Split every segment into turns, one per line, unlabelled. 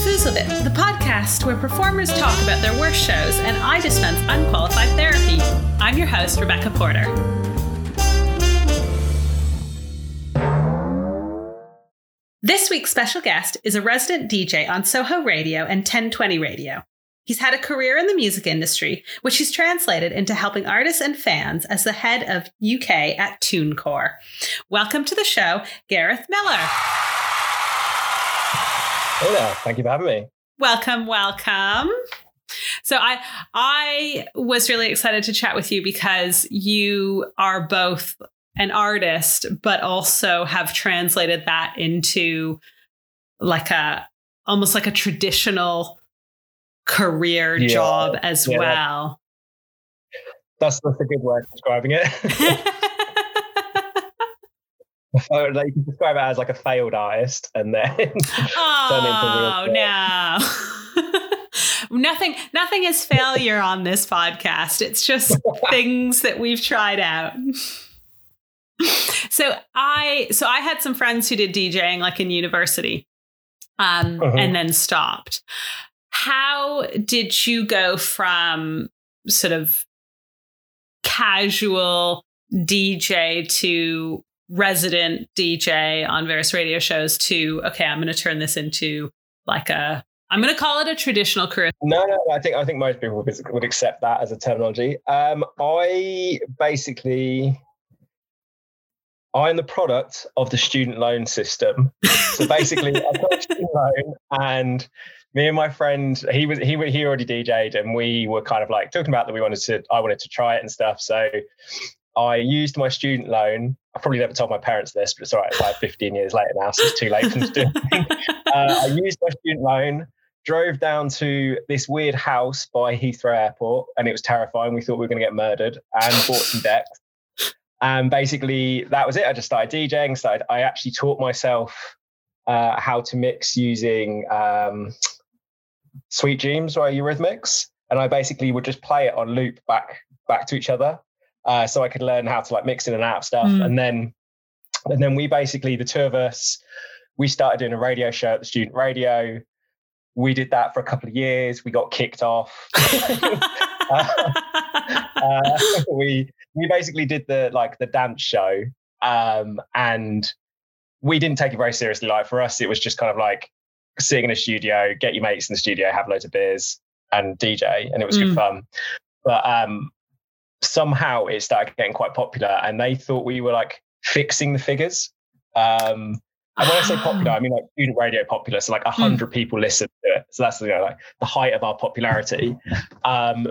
Foozled the podcast where performers talk about their worst shows and I dispense unqualified therapy. I'm your host, Rebecca Porter. This week's special guest is a resident DJ on Soho Radio and 1020 Radio. He's had a career in the music industry, which he's translated into helping artists and fans as the head of UK at TuneCore. Welcome to the show, Gareth Miller.
Hey there. Thank you for having me.
Welcome, welcome. So I I was really excited to chat with you because you are both an artist but also have translated that into like a almost like a traditional career yeah. job as yeah. well.
That's, that's a good way of describing it. Oh, like you can describe it as like a failed artist and then
oh no. Nothing nothing is failure on this podcast. It's just things that we've tried out. So i so i had some friends who did djing like in university um, uh-huh. and then stopped. How did you go from sort of casual dj to resident DJ on various radio shows to okay, I'm going to turn this into like a I'm going to call it a traditional career.
No, no, I think I think most people would, accept that as a terminology. Um, I basically I'm the product of the student loan system. So basically, I got a student loan, and me and my friend, he was he he already DJ'd, and we were kind of like talking about that we wanted to. I wanted to try it and stuff. So I used my student loan. I probably never told my parents this, but it's all right. It's like 15 years later now, so it's too late for them to do anything. Uh, I used my student loan, drove down to this weird house by Heathrow Airport, and it was terrifying. We thought we were going to get murdered, and bought some decks. And basically, that was it. I just started DJing. Started. I actually taught myself uh, how to mix using um, Sweet Dreams or Eurythmics, and I basically would just play it on loop back back to each other uh, so I could learn how to like mix in and out stuff. Mm. And then, and then we basically the two of us, we started doing a radio show at the student radio. We did that for a couple of years. We got kicked off. uh, uh, we we basically did the like the dance show, um, and we didn't take it very seriously. Like for us, it was just kind of like sitting in a studio, get your mates in the studio, have loads of beers, and DJ, and it was mm. good fun. But um, somehow it started getting quite popular and they thought we were like fixing the figures. Um, and when I say popular, I mean like student radio popular. So like a hmm. hundred mm. people listen to it. So that's you know, like the height of our popularity. Um,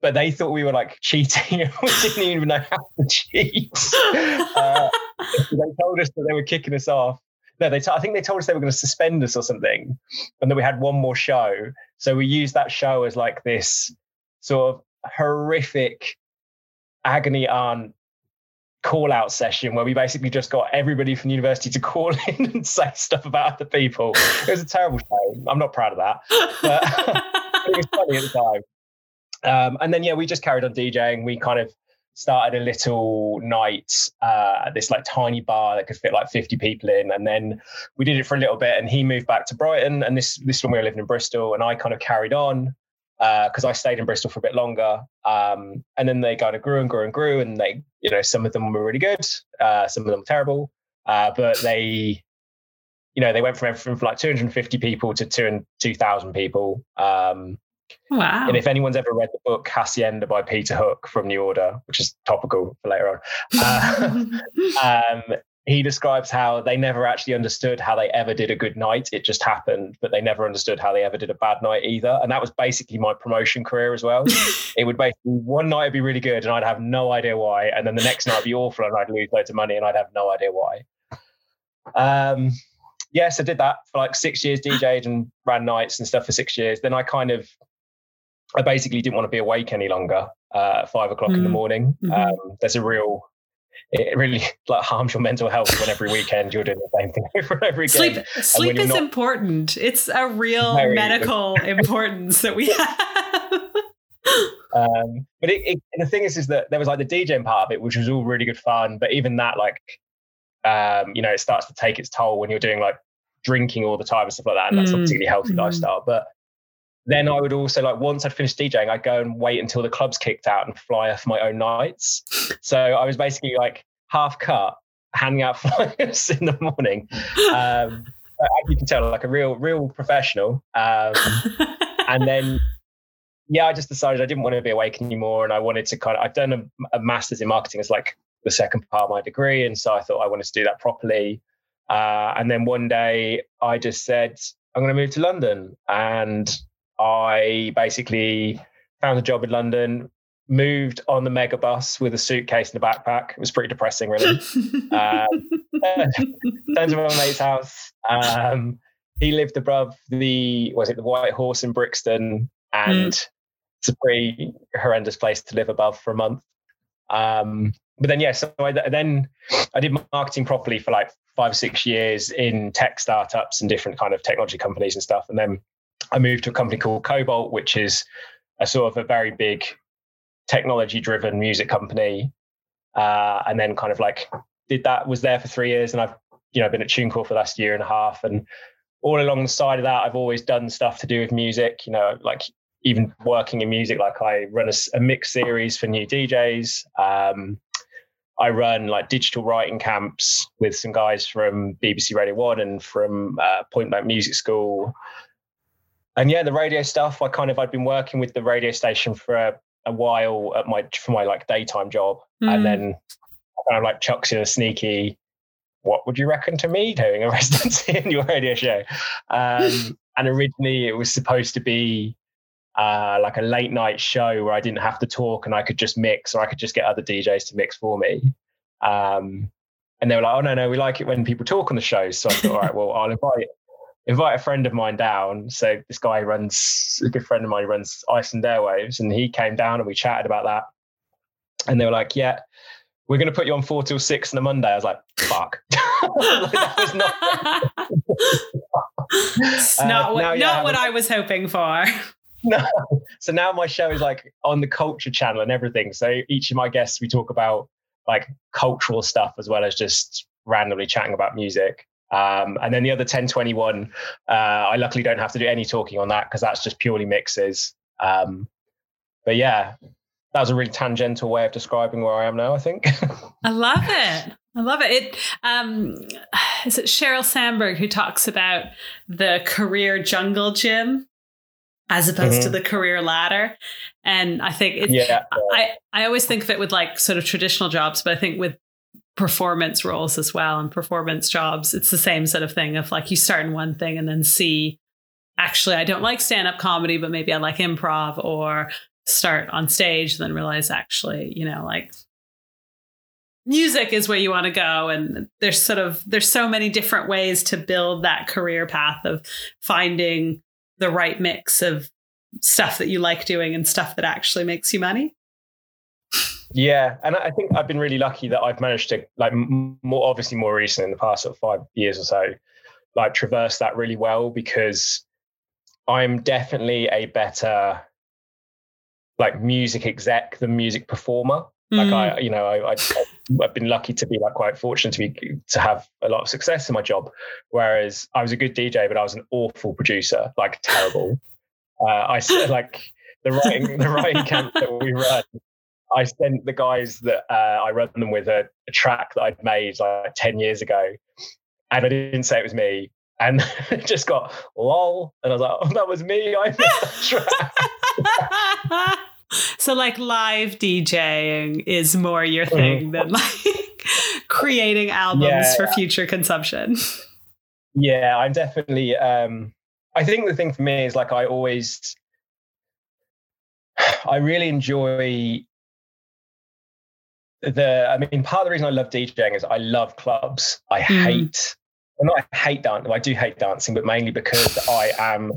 but they thought we were like cheating. we didn't even know how to cheat. Uh, they told us that they were kicking us off. No, they. T- I think they told us they were going to suspend us or something, and that we had one more show. So we used that show as like this sort of horrific agony aunt call out session where we basically just got everybody from university to call in and say stuff about other people. It was a terrible show. I'm not proud of that, but it was funny at the time. Um, and then yeah, we just carried on DJing. We kind of started a little night uh, at this like tiny bar that could fit like 50 people in, and then we did it for a little bit. And he moved back to Brighton, and this this when we were living in Bristol, and I kind of carried on because uh, I stayed in Bristol for a bit longer. Um, and then they kind of grew and grew and grew. And they, you know, some of them were really good, uh, some of them were terrible. Uh, but they, you know, they went from everything from like 250 people to two and 2,000 people. Um,
wow.
And if anyone's ever read the book Hacienda by Peter Hook from New Order, which is topical for later on, uh, um, he describes how they never actually understood how they ever did a good night. It just happened, but they never understood how they ever did a bad night either. And that was basically my promotion career as well. it would basically one night would be really good and I'd have no idea why. And then the next night would be awful and I'd lose loads of money and I'd have no idea why. Um, yes, I did that for like six years, DJed and ran nights and stuff for six years. Then I kind of, I basically didn't want to be awake any longer uh, at five o'clock mm. in the mm. morning. Mm-hmm. Um, there's a real it really like harms your mental health when every weekend you're doing the same thing over again.
Sleep, sleep is not, important. It's a real medical importance that we have.
um, but it, it, the thing is, is that there was like the DJing part of it, which was all really good fun. But even that, like, um, you know, it starts to take its toll when you're doing like drinking all the time and stuff like that. And that's mm. not particularly healthy mm. lifestyle. But then I would also like once I'd finished DJing, I'd go and wait until the club's kicked out and fly off my own nights. So I was basically like half cut, handing out flyers in the morning. Um, you can tell, like a real, real professional. Um, and then, yeah, I just decided I didn't want to be awake anymore, and I wanted to kind of. I've done a, a master's in marketing as like the second part of my degree, and so I thought I wanted to do that properly. Uh, and then one day, I just said, "I'm going to move to London," and I basically found a job in London, moved on the mega bus with a suitcase and a backpack. It was pretty depressing, really. um, turned to my mate's house. Um, he lived above the was it the White Horse in Brixton, and mm. it's a pretty horrendous place to live above for a month. Um, but then, yeah, so I, then I did marketing properly for like five or six years in tech startups and different kind of technology companies and stuff, and then I moved to a company called Kobalt, which is a sort of a very big technology driven music company. Uh, and then kind of like did that, was there for three years. And I've, you know, been at TuneCore for the last year and a half. And all along the side of that, I've always done stuff to do with music, you know, like even working in music, like I run a, a mix series for new DJs. Um, I run like digital writing camps with some guys from BBC Radio One and from uh, Point Blank Music School and yeah, the radio stuff. I kind of I'd been working with the radio station for a, a while at my for my like daytime job, mm. and then I kind of like chucks in a sneaky. What would you reckon to me doing a residency in your radio show? Um, and originally, it was supposed to be uh, like a late night show where I didn't have to talk and I could just mix, or I could just get other DJs to mix for me. Um, and they were like, "Oh no, no, we like it when people talk on the show." So I thought, "All right, well, I'll invite invite a friend of mine down. So this guy runs a good friend of mine runs Iceland Airwaves, and he came down and we chatted about that. And they were like, "Yeah, we're going to put you on four till six on a Monday." I was like, "Fuck." like, was not.
it's not uh, what, not yeah, what I was hoping for.
No. So now my show is like on the culture channel and everything. So each of my guests, we talk about like cultural stuff as well as just randomly chatting about music. Um, and then the other 1021, uh, I luckily don't have to do any talking on that because that's just purely mixes. Um, but yeah, that was a really tangential way of describing where I am now, I think.
I love it. I love it. It um, is it Sheryl Sandberg who talks about the career jungle gym as opposed mm-hmm. to the career ladder. And I think it's, yeah. I, I always think of it with like sort of traditional jobs, but I think with performance roles as well and performance jobs it's the same sort of thing of like you start in one thing and then see actually i don't like stand-up comedy but maybe i like improv or start on stage and then realize actually you know like music is where you want to go. And there's sort of there's so many different ways to build that career path of finding the right mix of stuff that you like doing and stuff that actually makes you money
yeah, and I think I've been really lucky that I've managed to like more obviously more recently in the past sort of five years or so, like traverse that really well because I'm definitely a better like music exec than music performer. Like I, mm. you know, I, I I've been lucky to be like quite fortunate to be to have a lot of success in my job. Whereas I was a good DJ, but I was an awful producer, like terrible. Uh, I said like the writing the writing camp that we run I sent the guys that uh, I run them with a, a, track that I'd made like 10 years ago. And I didn't say it was me. And just got lol. And I was like, oh, that was me. I made the
track. so, like, live DJing is more your mm. thing than like creating albums yeah. for future consumption.
Yeah, I'm definitely. Um, I think the thing for me is like, I always. I really enjoy the I mean, part of the reason I love DJing is I love clubs. I mm. hate well, not I hate dancing. I do hate dancing, but mainly because I am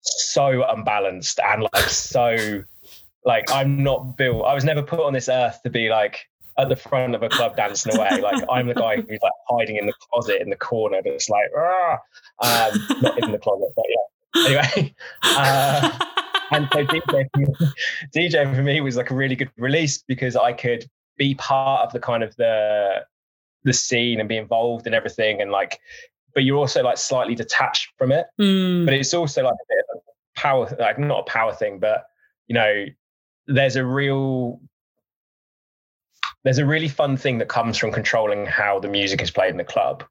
so unbalanced and like so like I'm not built. I was never put on this earth to be like at the front of a club dancing away. Like I'm the guy who's like hiding in the closet in the corner, that's like ah, um, not in the closet, but yeah. Anyway, uh, and so DJ for, me, DJ for me was like a really good release because I could be part of the kind of the the scene and be involved in everything and like but you're also like slightly detached from it.
Mm.
But it's also like a bit of a power, like not a power thing, but you know, there's a real there's a really fun thing that comes from controlling how the music is played in the club.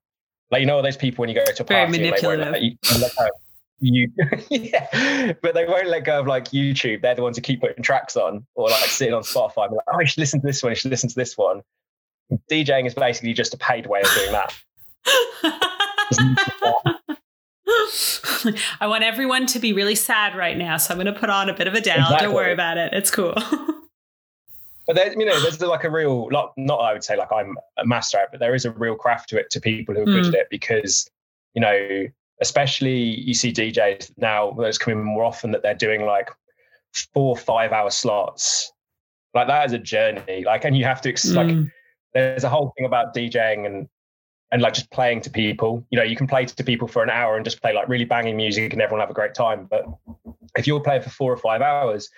Like you know, all those people when you go to a
Very
party, and they won't you, you yeah, but they won't let go of like YouTube. They're the ones who keep putting tracks on, or like sitting on Spotify. And like, oh, you should listen to this one. You should listen to this one. DJing is basically just a paid way of doing that.
I want everyone to be really sad right now, so I'm going to put on a bit of a down.
Exactly.
Don't worry about it. It's cool.
But there's, you know, there's like a real, not, not I would say like I'm a master at, but there is a real craft to it to people who are good
Mm.
at it because, you know, especially you see DJs now that's coming more often that they're doing like four, five hour slots. Like that is a journey. Like, and you have to, ex- like,
Mm.
there's a whole thing about DJing and and like just playing to people. You know, you can play to people for an hour and just play like really banging music and everyone have a great time. But if you're playing for four or five hours,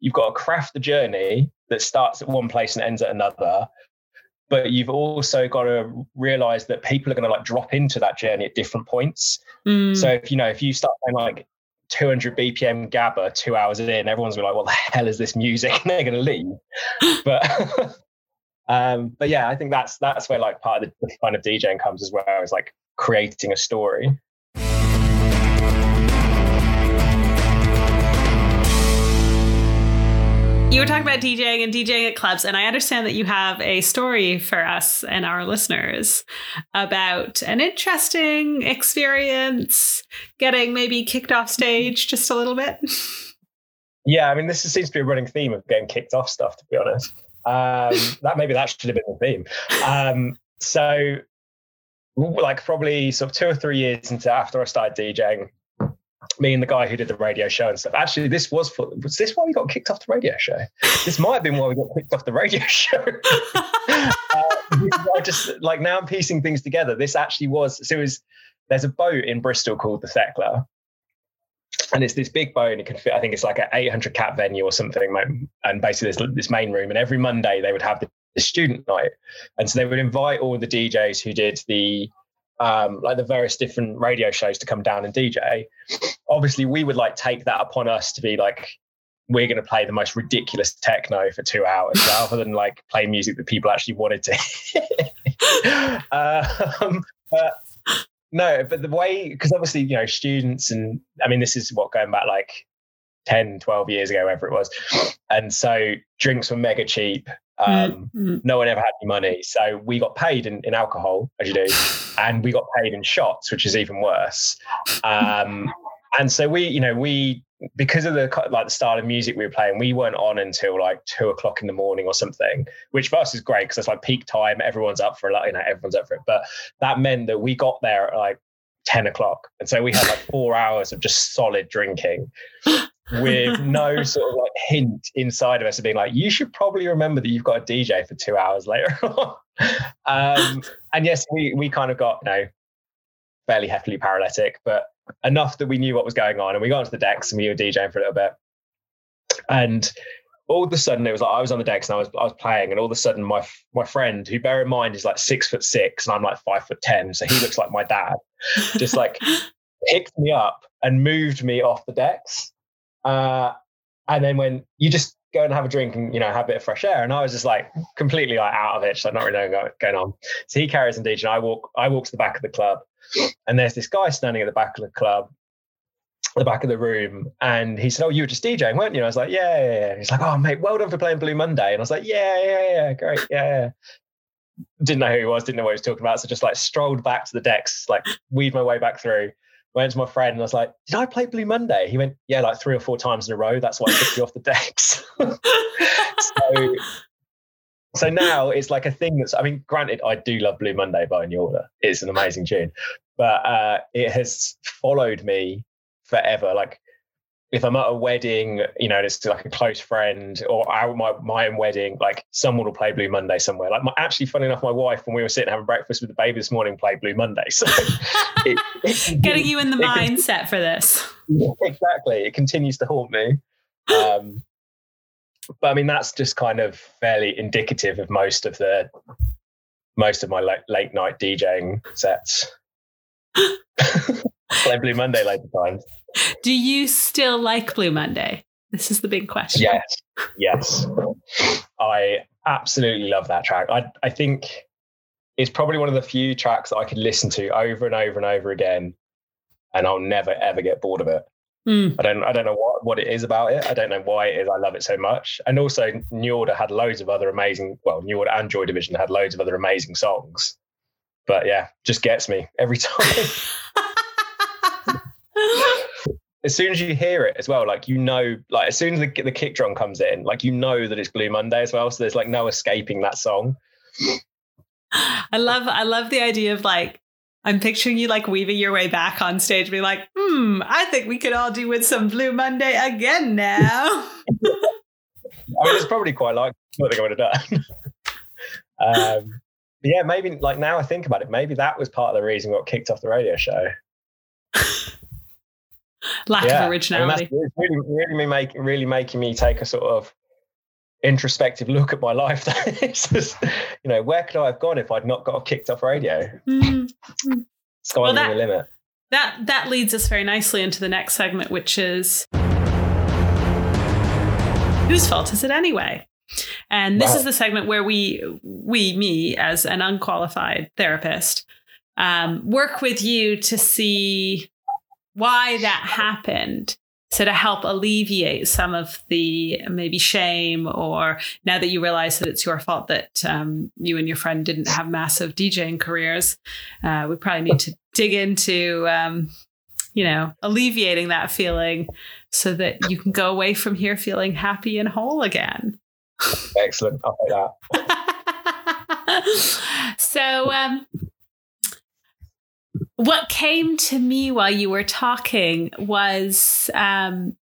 you've got to craft the journey that starts at one place and ends at another. But you've also got to realize that people are going to like drop into that journey at different points.
Mm.
So if you know, if you start playing like 200 BPM gabber two hours in, everyone's gonna be like, "What the hell is this music?" And they're going to leave. but um, but yeah, I think that's that's where like part of the, the fun of DJing comes as well, is like creating a story.
You were talking about DJing and DJing at clubs, and I understand that you have a story for us and our listeners about an interesting experience getting maybe kicked off stage just a little bit.
Yeah, I mean, this seems to be a running theme of getting kicked off stuff. To be honest, um, that maybe that should have been the theme. Um, so, like probably sort of two or three years into after I started DJing, me and the guy who did the radio show and stuff. Actually, this was for, was this why we got kicked off the radio show? This might have been why we got kicked off the radio show. uh, I just like now I'm piecing things together. This actually was so it was. There's a boat in Bristol called the Thekla, and it's this big boat. And it can fit. I think it's like an 800 cap venue or something. And basically, there's this main room, and every Monday they would have the student night, and so they would invite all the DJs who did the um, like the various different radio shows to come down and DJ. Obviously, we would like take that upon us to be like, we're going to play the most ridiculous techno for two hours rather than like play music that people actually wanted to um, but no, but the way, because obviously, you know, students and I mean, this is what going back like 10, 12 years ago, whatever it was. And so drinks were mega cheap. Um,
Mm,
no one ever had any money. So we got paid in, in alcohol, as you do, and we got paid in shots, which is even worse. Um, and so we, you know, we because of the like the style of music we were playing, we weren't on until like two o'clock in the morning or something, which for us is great because it's like peak time. Everyone's up for a lot, you know, everyone's up for it. But that meant that we got there at like 10 o'clock. And so we had like four hours of just solid drinking with no sort of like hint inside of us of being like, you should probably remember that you've got a DJ for two hours later on. um, and yes, we, we kind of got, you know, fairly heavily paralytic, but enough that we knew what was going on. And we got onto the decks and we were DJing for a little bit. And all of a sudden, it was like I was on the decks and I was I was playing, and all of a sudden, my my friend, who bear in mind is like six foot six, and I'm like five foot ten, so he looks like my dad, just like picked me up and moved me off the decks. Uh, and then when you just go and have a drink and you know have a bit of fresh air, and I was just like completely like out of it, just like not really knowing what was going on. So he carries DJ, and I walk I walk to the back of the club, and there's this guy standing at the back of the club, the back of the room, and he said, "Oh, you were just DJing, weren't you?" And I was like, "Yeah, yeah, yeah." He's like, "Oh, mate, well done for playing Blue Monday." And I was like, "Yeah, yeah, yeah, great, yeah." yeah." Didn't know who he was, didn't know what he was talking about, so just like strolled back to the decks, like weaved my way back through. Went to my friend and I was like, "Did I play Blue Monday?" He went, "Yeah, like three or four times in a row. That's why I took you off the decks." so, so now it's like a thing that's. I mean, granted, I do love Blue Monday by New Order. It's an amazing tune, but uh, it has followed me forever. Like if I'm at a wedding, you know, it's like a close friend, or our, my my own wedding, like someone will play Blue Monday somewhere. Like my, actually, funny enough, my wife when we were sitting having breakfast with the baby this morning played Blue Monday. So it, it,
Getting you in the
it can-
mindset for this.
exactly, it continues to haunt me. Um, but I mean, that's just kind of fairly indicative of most of the most of my late, late night DJing sets. Play Blue Monday loads of times.
Do you still like Blue Monday? This is the big question.
Yes, yes. I absolutely love that track. I I think it's probably one of the few tracks that I could listen to over and over and over again, and I'll never ever get bored of it.
Mm.
I don't I don't know what, what it is about it. I don't know why it is. I love it so much. And also New Order had loads of other amazing well, New Order and Joy Division had loads of other amazing songs. But yeah, just gets me every time. as soon as you hear it as well, like you know, like as soon as the, the kick drum comes in, like you know that it's Blue Monday as well. So there's like no escaping that song.
I love I love the idea of like I'm picturing you like weaving your way back on stage, being like, hmm, I think we could all do with some Blue Monday again now.
I mean, it's probably quite like what they would have done. um, but yeah, maybe like now I think about it, maybe that was part of the reason we got kicked off the radio show.
Lack
yeah.
of originality.
I mean, really, really, me make, really making me take a sort of introspective look at my life. it's just, you know, where could I have gone if I'd not got kicked off radio?
Mm.
Sky
well, that-
the limit.
That that leads us very nicely into the next segment, which is whose fault is it anyway? And this
Wow.
is the segment where we we me as an unqualified therapist um, work with you to see why that happened. So to help alleviate some of the maybe shame, or now that you realize that it's your fault that um, you and your friend didn't have massive DJing careers, uh, we probably need to dig into, um, you know, alleviating that feeling so that you can go away from here feeling happy and whole again.
Excellent. I'll take that.
so, um, what came to me while you were talking was um,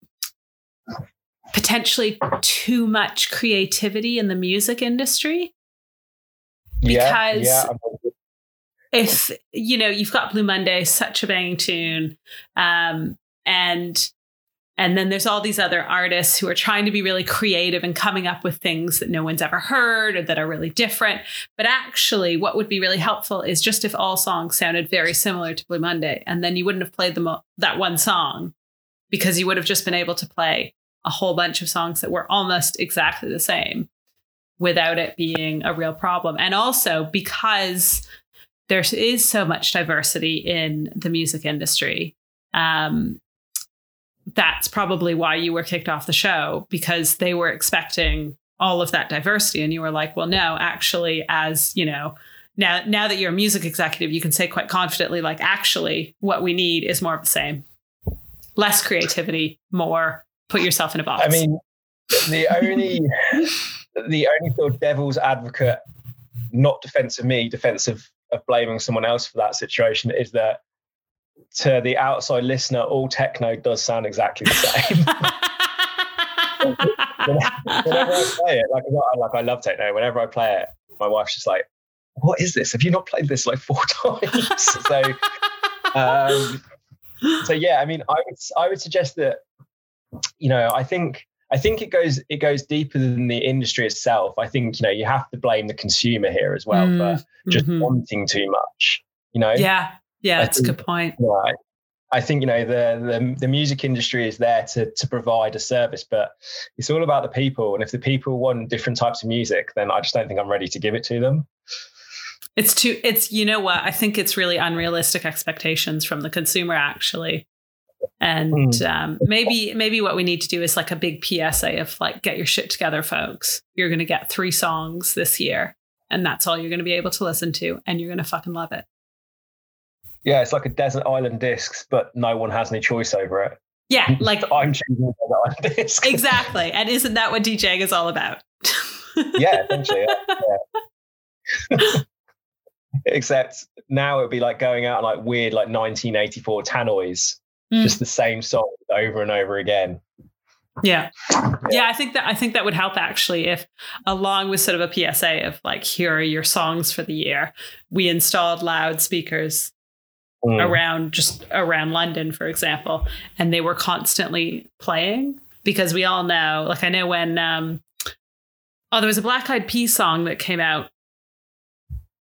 potentially too much creativity in the music industry.
yeah,
Because-
yeah,
if you know you've got blue monday such a banging tune um and and then there's all these other artists who are trying to be really creative and coming up with things that no one's ever heard or that are really different but actually what would be really helpful is just if all songs sounded very similar to blue monday and then you wouldn't have played them that one song because you would have just been able to play a whole bunch of songs that were almost exactly the same without it being a real problem and also because there is so much diversity in the music industry. Um, that's probably why you were kicked off the show because they were expecting all of that diversity, and you were like, "Well, no, actually, as you know, now now that you're a music executive, you can say quite confidently, like, actually, what we need is more of the same, less creativity, more put yourself in a box."
I mean, the only the only sort of devil's advocate, not defense of me, defense of, of blaming someone else for that situation, is that to the outside listener, all techno does sound exactly the same. whenever I play it, like, I- like I love techno. Whenever I play it, my wife's just like, "What is this? Have you not played this like four times?" so, um, so yeah, I mean, I would I would suggest that you know, I think I think it goes it goes deeper than the industry itself. I think you know you have to blame the consumer here as well for just
Mhm.
wanting too much. You know,
yeah, yeah,
I
that's a good point.
Right. I think you know the, the the music industry is there to to provide a service, but it's all about the people. And if the people want different types of music, then I just don't think I'm ready to give it to them.
It's too. It's you know what? I think it's really unrealistic expectations from the consumer actually, and
Hmm.
um, maybe maybe what we need to do is like a big PSA of like, get your shit together, folks. You're going to get three songs this year, and that's all you're going to be able to listen to, and you're going to fucking love it.
Yeah, it's like a desert island discs, but no one has any choice over it.
Yeah, like
I'm choosing desert island disc.
exactly. And isn't that what DJing is all about?
yeah, essentially. Yeah. yeah. Except now it would be like going out like weird like 1984 tannoys,
Mm.
just the same song over and over again.
Yeah. Yeah, I think that I think that would help actually if along with sort of a PSA of like here are your songs for the year, we installed loudspeakers
Mm.
around just around London, for example, and they were constantly playing because we all know, like I know when um oh there was a Black Eyed Peas song that came out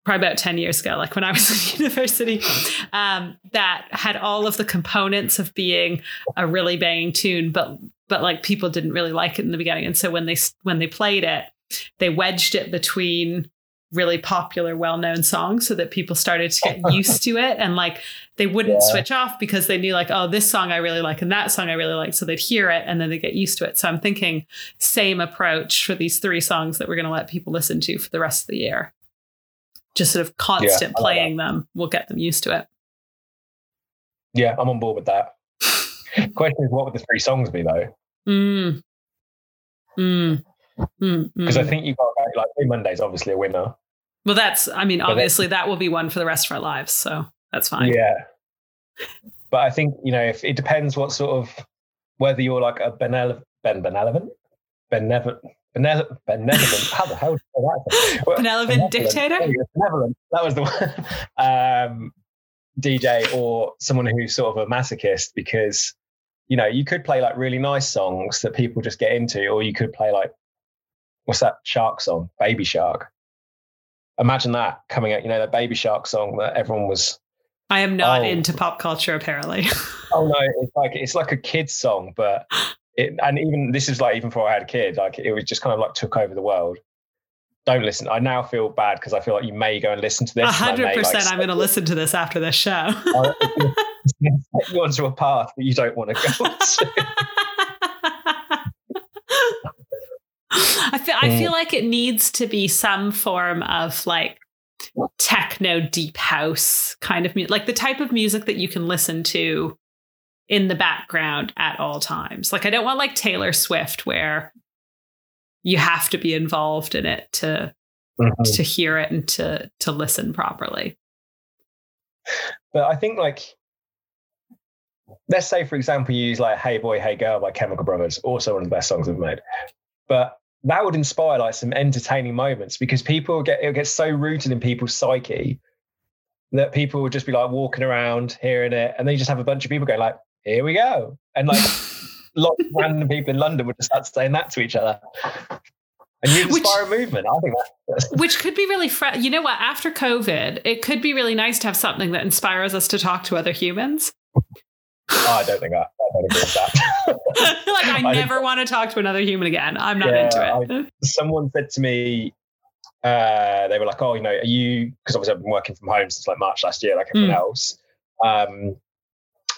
probably about 10 years ago, like when I was in university, um, that had all of the components of being a really banging tune, but but like people didn't really like it in the beginning. And so when they when they played it, they wedged it between really popular, well-known songs so that people started to get used to it. And like they wouldn't yeah. switch off because they knew like, oh, this song I really like and that song I really like. So they'd hear it and then they get used to it. So I'm thinking same approach for these three songs that we're going to let people listen to for the rest of the year just sort of constant yeah, playing them will get them used to it.
Yeah, I'm on board with that. Question is, what would the three songs be though?
Mm. Mm.
Mm, because mm. I think you got like Blue Monday's obviously a winner.
Well, that's I mean, obviously that will be one for the rest of our lives, so that's fine.
Yeah, but I think you know if it depends what sort of whether you're like a benevolent, ben, benevolent, benevolent, benevolent, benevolent. How the hell?
That well, benevolent, dictator.
Benevolent. That was the one. Um, DJ or someone who's sort of a masochist because you know you could play like really nice songs that people just get into, or you could play like what's that shark song, Baby Shark. Imagine that coming out. You know that Baby Shark song that everyone was.
I am not oh, into pop culture apparently.
oh no, it's like it's like a kid's song, but it, and even this is like even before I had a kid, like it was just kind of like took over the world. Don't listen. I now feel bad because I feel like you may go and listen to this.
hundred percent. I'm going to listen to this after this show.
you onto a path that you don't want to go to.
I feel I feel like it needs to be some form of like techno deep house kind of music, like the type of music that you can listen to in the background at all times. Like I don't want like Taylor Swift where you have to be involved in it to mm-hmm. to hear it and to to listen properly.
But I think like let's say for example you use like Hey Boy Hey Girl by Chemical Brothers, also one of the best songs ever made. But that would inspire like some entertaining moments because people get it gets so rooted in people's psyche that people would just be like walking around hearing it and then you just have a bunch of people going like here we go. And like lots of random people in London would just start saying that to each other. And you inspire which, a movement. I think
that's which could be really fr- you know what, after COVID, it could be really nice to have something that inspires us to talk to other humans.
Oh, I don't think I, I don't agree with
that. like I, I never want to talk to another human again. I'm not yeah, into
it. I, someone said to me, uh, they were like, "Oh, you know, are you?" Because obviously I've been working from home since like March last year, like everyone mm. else. Um,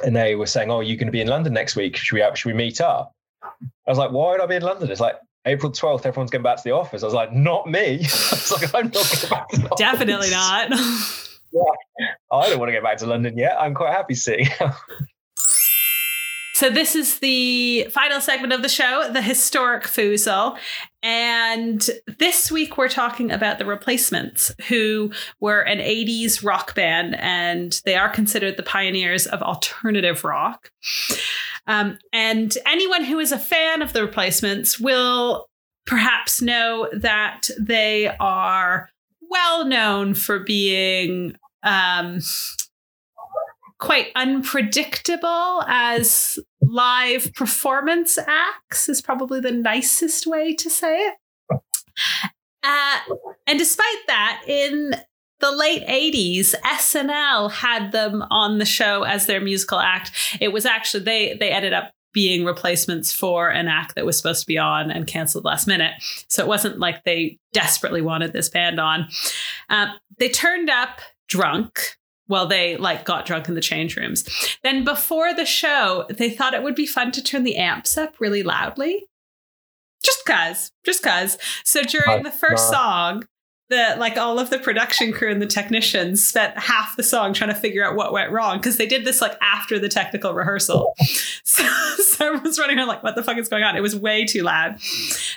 and they were saying, "Oh, are you going to be in London next week? Should we should we meet up?" I was like, "Why would I be in London?" It's like April twelfth. Everyone's going back to the office. I was like, "Not me." I was like, "I'm not going back to
the Definitely not.
yeah, I don't want to get back to London yet. I'm quite happy seeing.
So this is the final segment of the show, the historic foozle. And this week we're talking about the replacements, who were an 80s rock band, and they are considered the pioneers of alternative rock. Um, and anyone who is a fan of the replacements will perhaps know that they are well known for being um, quite unpredictable as live performance acts, is probably the nicest way to say it. Uh, and despite that, in the late 80s SNL had them on the show as their musical act. It was actually they they ended up being replacements for an act that was supposed to be on and canceled last minute. So it wasn't like they desperately wanted this band on. Uh, they turned up drunk well they like got drunk in the change rooms. Then before the show they thought it would be fun to turn the amps up really loudly. Just cuz just cuz so during the first song the like all of the production crew and the technicians spent half the song trying to figure out what went wrong because they did this like after the technical rehearsal. So, so everyone's running around like what the fuck is going on? It was way too loud.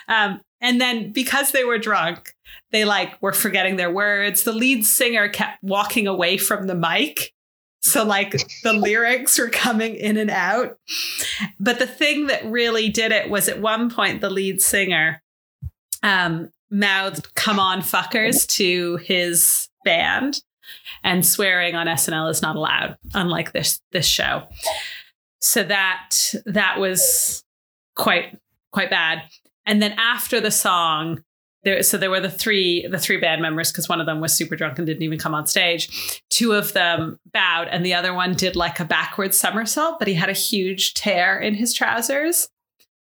Um, and then because they were drunk they like were forgetting their words. The lead singer kept walking away from the mic. So like the lyrics were coming in and out. But the thing that really did it was at one point the lead singer um, mouthed "Come on, fuckers" to his band, and swearing on SNL is not allowed, unlike this this show. So that that was quite quite bad. And then after the song, there, so there were the three the three band members because one of them was super drunk and didn't even come on stage. Two of them bowed, and the other one did like a backwards somersault, but he had a huge tear in his trousers.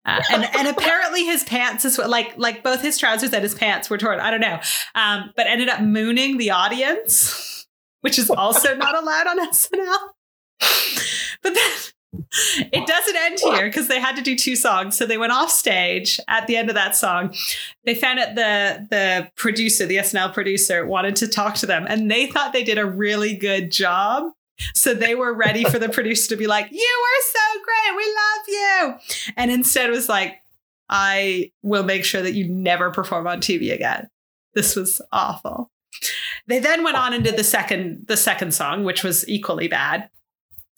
Uh, and and apparently his pants is what, like like both his trousers and his pants were torn. I don't know, um, but ended up mooning the audience, which is also not allowed on SNL. But then it doesn't end here because they had to do two songs. So they went off stage at the end of that song. They found out the the producer, the SNL producer, wanted to talk to them, and they thought they did a really good job. So they were ready for the producer to be like, "You were so great, we love you," and instead was like, "I will make sure that you never perform on TV again." This was awful. They then went on and did the second the second song, which was equally bad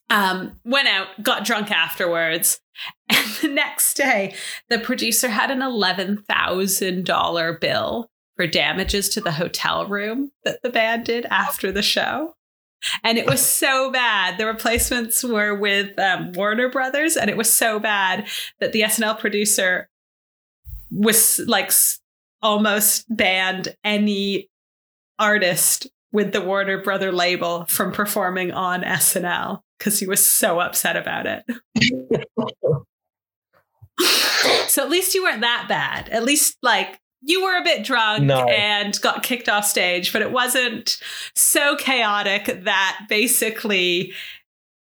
um, went out, got drunk afterwards. And the next day, the producer had an $11,000 bill for damages to the hotel room that the band did after the show. And it was so bad. The replacements were with um, Warner Brothers, and it was so bad that the SNL producer was like almost banned any artist with the Warner Brother label from performing on SNL because he was so upset about it. so at least you weren't that bad. At least like you were a bit drunk no. and got kicked off stage, but it wasn't so chaotic that basically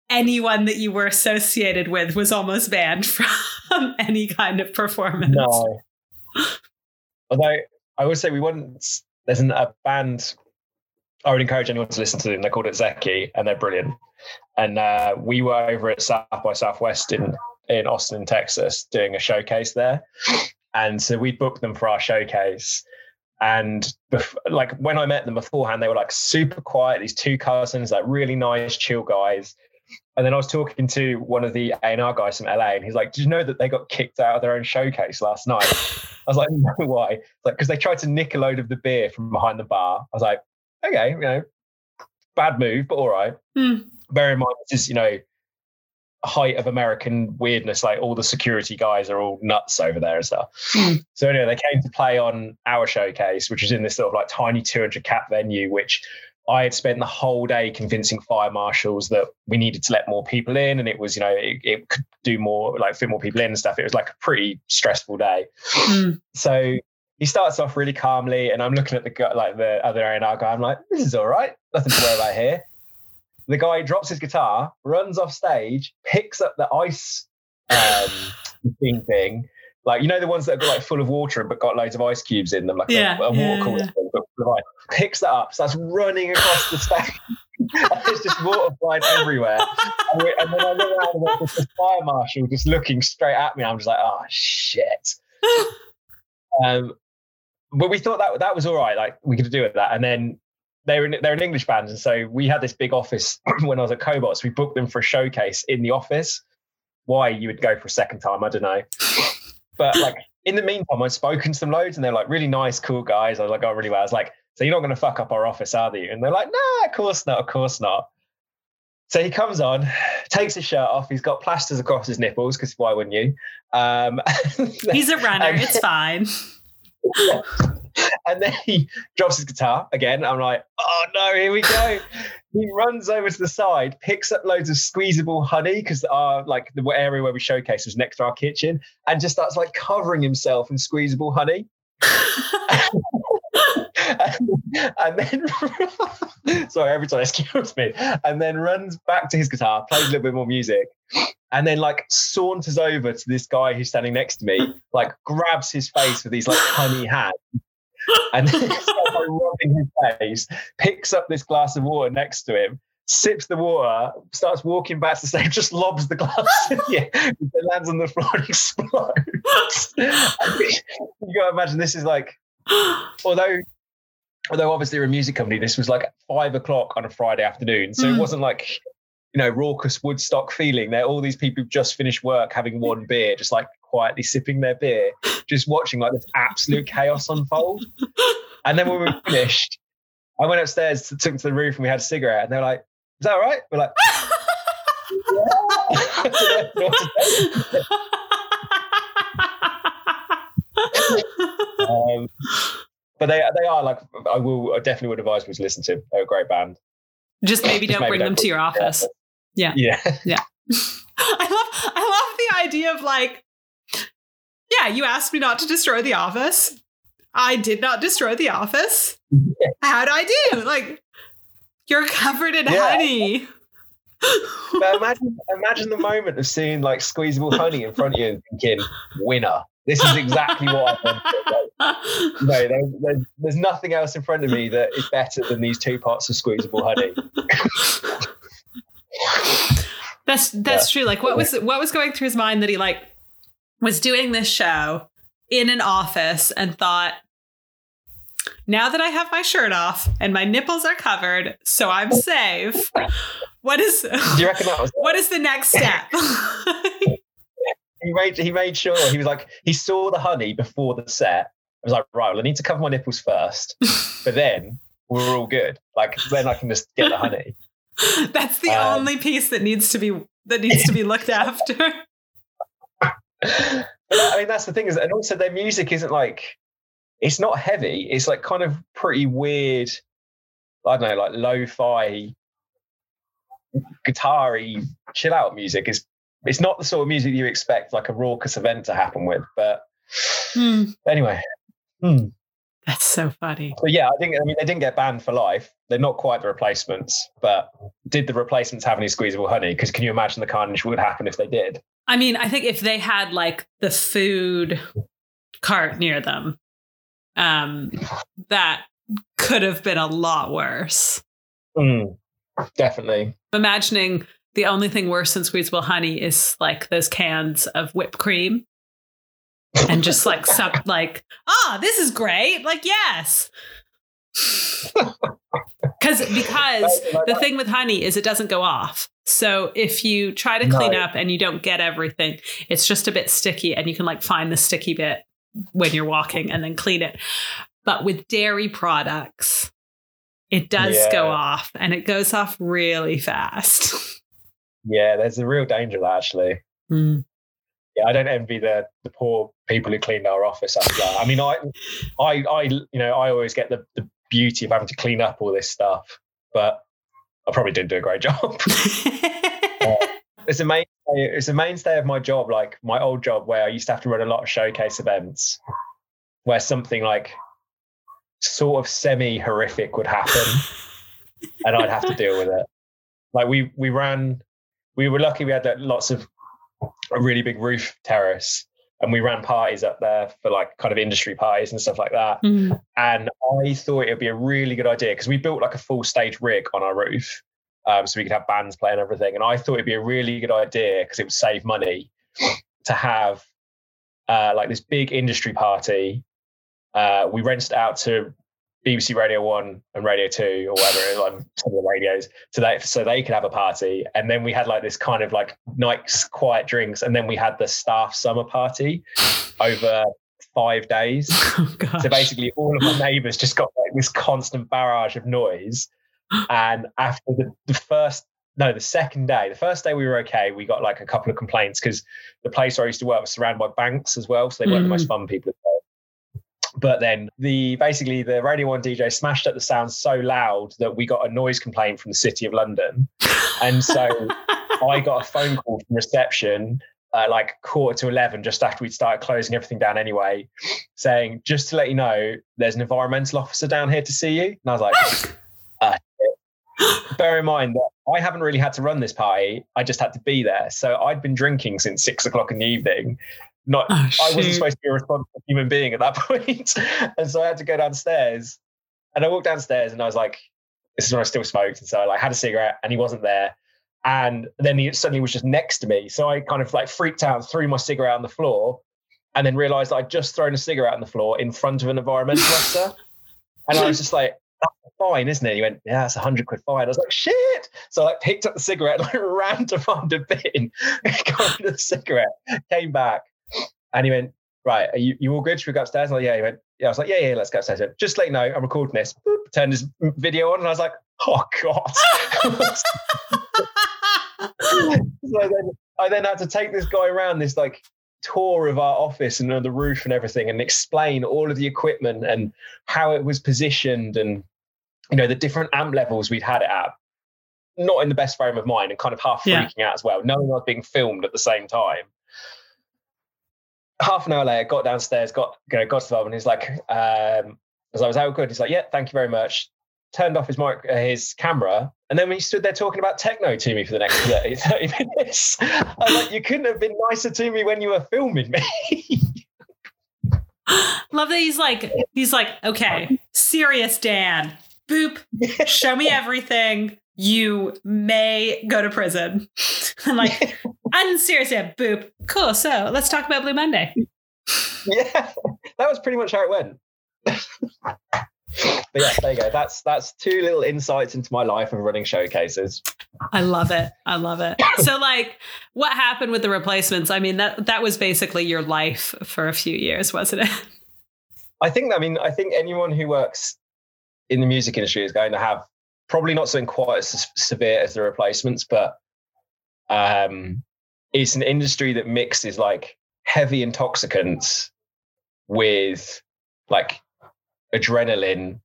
anyone that you were associated with was almost banned from any kind of performance.
No. Although I would say we wouldn't, there's an, a band I would encourage anyone to listen to them. They're called it Zeki, and they're brilliant. And uh, we were over at South by Southwest in in Austin, Texas, doing a showcase there. And so we booked them for our showcase. And bef- like when I met them beforehand, they were like super quiet. These two cousins, like really nice, chill guys. And then I was talking to one of the A&R guys from LA, and he's like, "Did you know that they got kicked out of their own showcase last night?" I was like, "No, why?" Like because they tried to nick a load of the beer from behind the bar. I was like, "Okay, you know, bad move, but all right."
Mm
bear in mind this is you know height of American weirdness. Like all the security guys are all nuts over there and stuff.
Mm.
So anyway, they came to play on our showcase, which was in this sort of like tiny 200 cap venue, which I had spent the whole day convincing fire marshals that we needed to let more people in, and it was you know it, it could do more like fit more people in and stuff. It was like a pretty stressful day.
Mm.
So he starts off really calmly, and I'm looking at the like the other A&R guy. I'm like, this is all right, nothing to worry about here the guy drops his guitar, runs off stage, picks up the ice um, thing thing. Like you know the ones that are like full of water but got loads of ice cubes in them, like
yeah,
a, a
yeah,
water cooler
yeah.
thing, but. Picks that up, starts running across the stage. There's just water flying everywhere. And, we, and then I look around and there's this fire marshal just looking straight at me. I'm just like, oh shit. um, but we thought that that was all right. Like we could do with that. And then they're in, they're an English band, and so we had this big office when I was at Kobalt's. We booked them for a showcase in the office. Why you would go for a second time, I don't know. But like in the meantime, I'd spoken to them loads, and they're like really nice, cool guys. I was like, oh, really well. I was like, so you're not going to fuck up our office, are you? And they're like, no, of course not, of course not. So he comes on, takes his shirt off. He's got plasters across his nipples because why wouldn't you? Um,
He's a runner. it's fine.
and then he drops his guitar again. I'm like, oh no, here we go. he runs over to the side, picks up loads of squeezable honey because our like the area where we showcase was next to our kitchen, and just starts like covering himself in squeezable honey. and, then sorry, every time excuse me, and then runs back to his guitar, plays a little bit more music, and then like saunters over to this guy who's standing next to me, like grabs his face with these like honey hands, and then starts like, rubbing his face, picks up this glass of water next to him, sips the water, starts walking back to the stage, just lobs the glass yeah, it lands on the floor and explodes. you gotta imagine this is like although although obviously we're a music company, this was like five o'clock on a Friday afternoon. So mm. it hmm. wasn't like, you know, raucous Woodstock feeling. There all these people who've just finished work having one beer, just like quietly sipping their beer, just watching like this absolute chaos unfold. And then when we were finished, I went upstairs, took them to the roof, and we had a cigarette. And they were like, "Is that all right?" We're like, um, but they they are like I will I definitely would advise people to listen to. them. They're a great band.
Just maybe
Just
don't
maybe
bring
don't
them to your
them to your
office.
Yeah.
I love I love the idea of like, yeah, you asked me not to destroy the office. I did not destroy the office.
Yeah.
How'd I do? Like, you're covered in
Yeah.
honey.
But imagine imagine the moment of seeing like squeezable honey in front of you and thinking, winner. This is exactly what I wanted. Like, no, there, there's, nothing else in front of me that is better than these two parts of squeezable honey.
That's that's true. Like what was what was going through his mind that he like was doing this show in an office and thought now that I have my shirt off and my nipples are covered, so I'm safe. What is
Do you reckon that was
what is the next step?
he made he made sure he was like he saw the honey before the set. I was like, right, well, I need to cover my nipples first, but then we're all good. Like then I can just get the honey.
That's the
Um,
only piece that needs to be that needs to be looked after.
I mean, that's the thing is, and also their music isn't like it's not heavy. It's like kind of pretty weird. I don't know, like lo-fi, guitar-y, chill out music. Is it's not the sort of music you expect like a raucous event to happen with. But
Hmm,
anyway, hmm.
that's so funny.
but yeah, I think I mean they didn't get banned for life. They're not quite the replacements, but did the replacements have any squeezable honey? Because can you imagine the carnage would happen if they did?
I mean, I think if they had like the food cart near them, um, that could have been a lot worse.
Mm, definitely.
Imagining the only thing worse than squeezable honey is like those cans of whipped cream. And just like some like, ah, this is great. Like, yes. Cause because the thing with honey is it doesn't go off. So if you try to clean
No.
up and you don't get everything, it's just a bit sticky and you can like find the sticky bit when you're walking and then clean it. But with dairy products, it does go off and it goes off really fast.
Yeah, there's a real danger of that actually.
Mm.
Yeah, I don't envy the the poor people who cleaned our office after that. I mean, I, I, I, you know, I always get the, the beauty of having to clean up all this stuff, but I probably didn't do a great job. it's a mainstay. It's a mainstay of my job, like my old job, where I used to have to run a lot of showcase events, where something like sort of semi horrific would happen, and I'd have to deal with it. Like we we ran, we were lucky we had like, lots of a really big roof terrace, and we ran parties up there for like kind of industry parties and stuff like that.
Mm.
And I thought it would be a really good idea because we built like a full stage rig on our roof. Um, so we could have bands play and everything. And I thought it'd be a really good idea because it would save money to have uh, like this big industry party. Uh, we rented out to BBC Radio One and Radio Two or whatever, like some of the radios, so they so they could have a party. And then we had like this kind of like nice quiet drinks, and then we had the staff summer party over five days.
Oh.
So basically, all of my neighbours just got like this constant barrage of noise. And after the, the first, no, the second day, the first day we were okay. We got like a couple of complaints because the place where I used to work was surrounded by banks as well, so they weren't the most mm. fun people. But then the basically the Radio One DJ smashed up the sound so loud that we got a noise complaint from the City of London, and so I got a phone call from reception uh, like quarter to 11, just after we'd started closing everything down anyway, saying, just to let you know, there's an environmental officer down here to see you. And I was like, uh, bear in mind that I haven't really had to run this party. I just had to be there. So I'd been drinking since six o'clock in the evening. Not,
Oh,
I wasn't supposed to be a responsible human being at that point. and so I had to go downstairs. And I walked downstairs and I was like, this is when I still smoked. And so I like had a cigarette and he wasn't there. And then he suddenly was just next to me. So I kind of like freaked out, threw my cigarette on the floor, and then realized I'd just thrown a cigarette on the floor in front of an environmental officer. And I was just like, that's fine, isn't it? He went, yeah, it's a hundred quid fine. I was like, shit. So I like picked up the cigarette, like ran to find a bin, got the cigarette, came back, and he went, right, are you, you all good? Should we go upstairs? I was like, yeah. He went, yeah. I was like, yeah, yeah, let's go upstairs. Went, Just let you know, I'm recording this. Boop, turned his video on, and I was like, oh god. so then I then had to take this guy around this like tour of our office and on the roof and everything and explain all of the equipment and how it was positioned and you know the different amp levels we'd had it at not in the best frame of mind and kind of half freaking yeah. out as well knowing i was being filmed at the same time half an hour later got downstairs got you know, got to the and he's like um as i was out good? He's like yeah thank you very much. Turned off his mic, uh, his camera, and then when he stood there talking about techno to me for the next 30, 30 minutes, I'm like, you couldn't have been nicer to me when you were filming me.
Love that he's like, he's like, okay, serious Dan, boop, show me everything. You may go to prison. I'm like, I'm serious, yeah, boop. Cool. So let's talk about Blue Monday.
Yeah, that was pretty much how it went but yeah, there you go. That's that's two little insights into my life of running showcases.
I love it. I love it. so like what happened with the replacements? I mean, that that was basically your life for a few years, wasn't it?
I think I mean, I think anyone who works in the music industry is going to have probably not something quite as severe as the replacements, but um it's an industry that mixes like heavy intoxicants with like adrenaline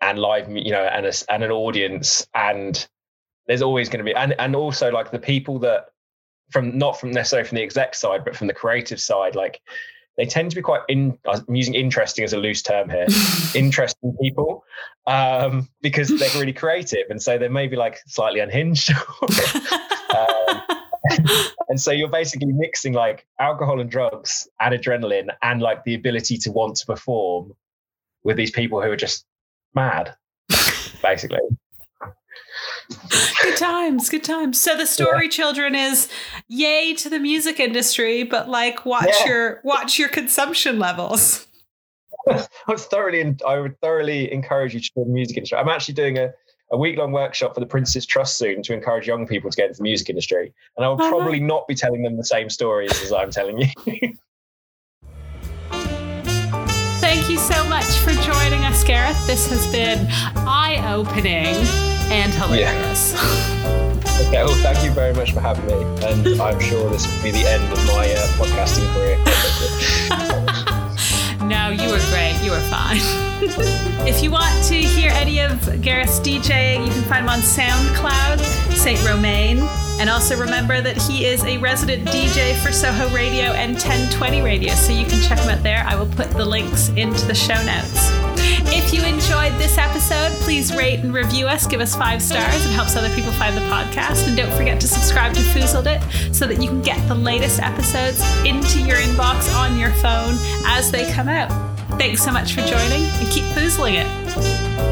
and live, you know, and a, and an audience, and there's always going to be, and and also like the people that from not from necessarily from the exec side, but from the creative side, like they tend to be quite in i'm using interesting as a loose term here interesting people um, because they're really creative and so they may be like slightly unhinged um, and so you're basically mixing like alcohol and drugs and adrenaline and like the ability to want to perform with these people who are just mad, basically.
Good times, good times. So the story, yeah. children, is yay to the music industry, but like watch yeah. your watch your consumption levels.
I'm thoroughly, I would thoroughly encourage you to join the music industry. I'm actually doing a, a week long workshop for the Prince's Trust soon to encourage young people to get into the music industry, and I will uh-huh. probably not be telling them the same stories as I'm telling you.
Thank you so much for joining us, Gareth. This has been eye opening and hilarious.
Yeah. Okay, well, thank you very much for having me. And I'm sure this will be the end of my uh, podcasting
career. no, you were great. You were fine. if you want to hear any of Gareth's DJ, you can find him on SoundCloud, St. Romain. And also remember that he is a resident DJ for Soho Radio and 1020 Radio, so you can check him out there. I will put the links into the show notes. If you enjoyed this episode, please rate and review us. Give us five stars. It helps other people find the podcast. And don't forget to subscribe to Foozled It so that you can get the latest episodes into your inbox on your phone as they come out. Thanks so much for joining and keep foozling it.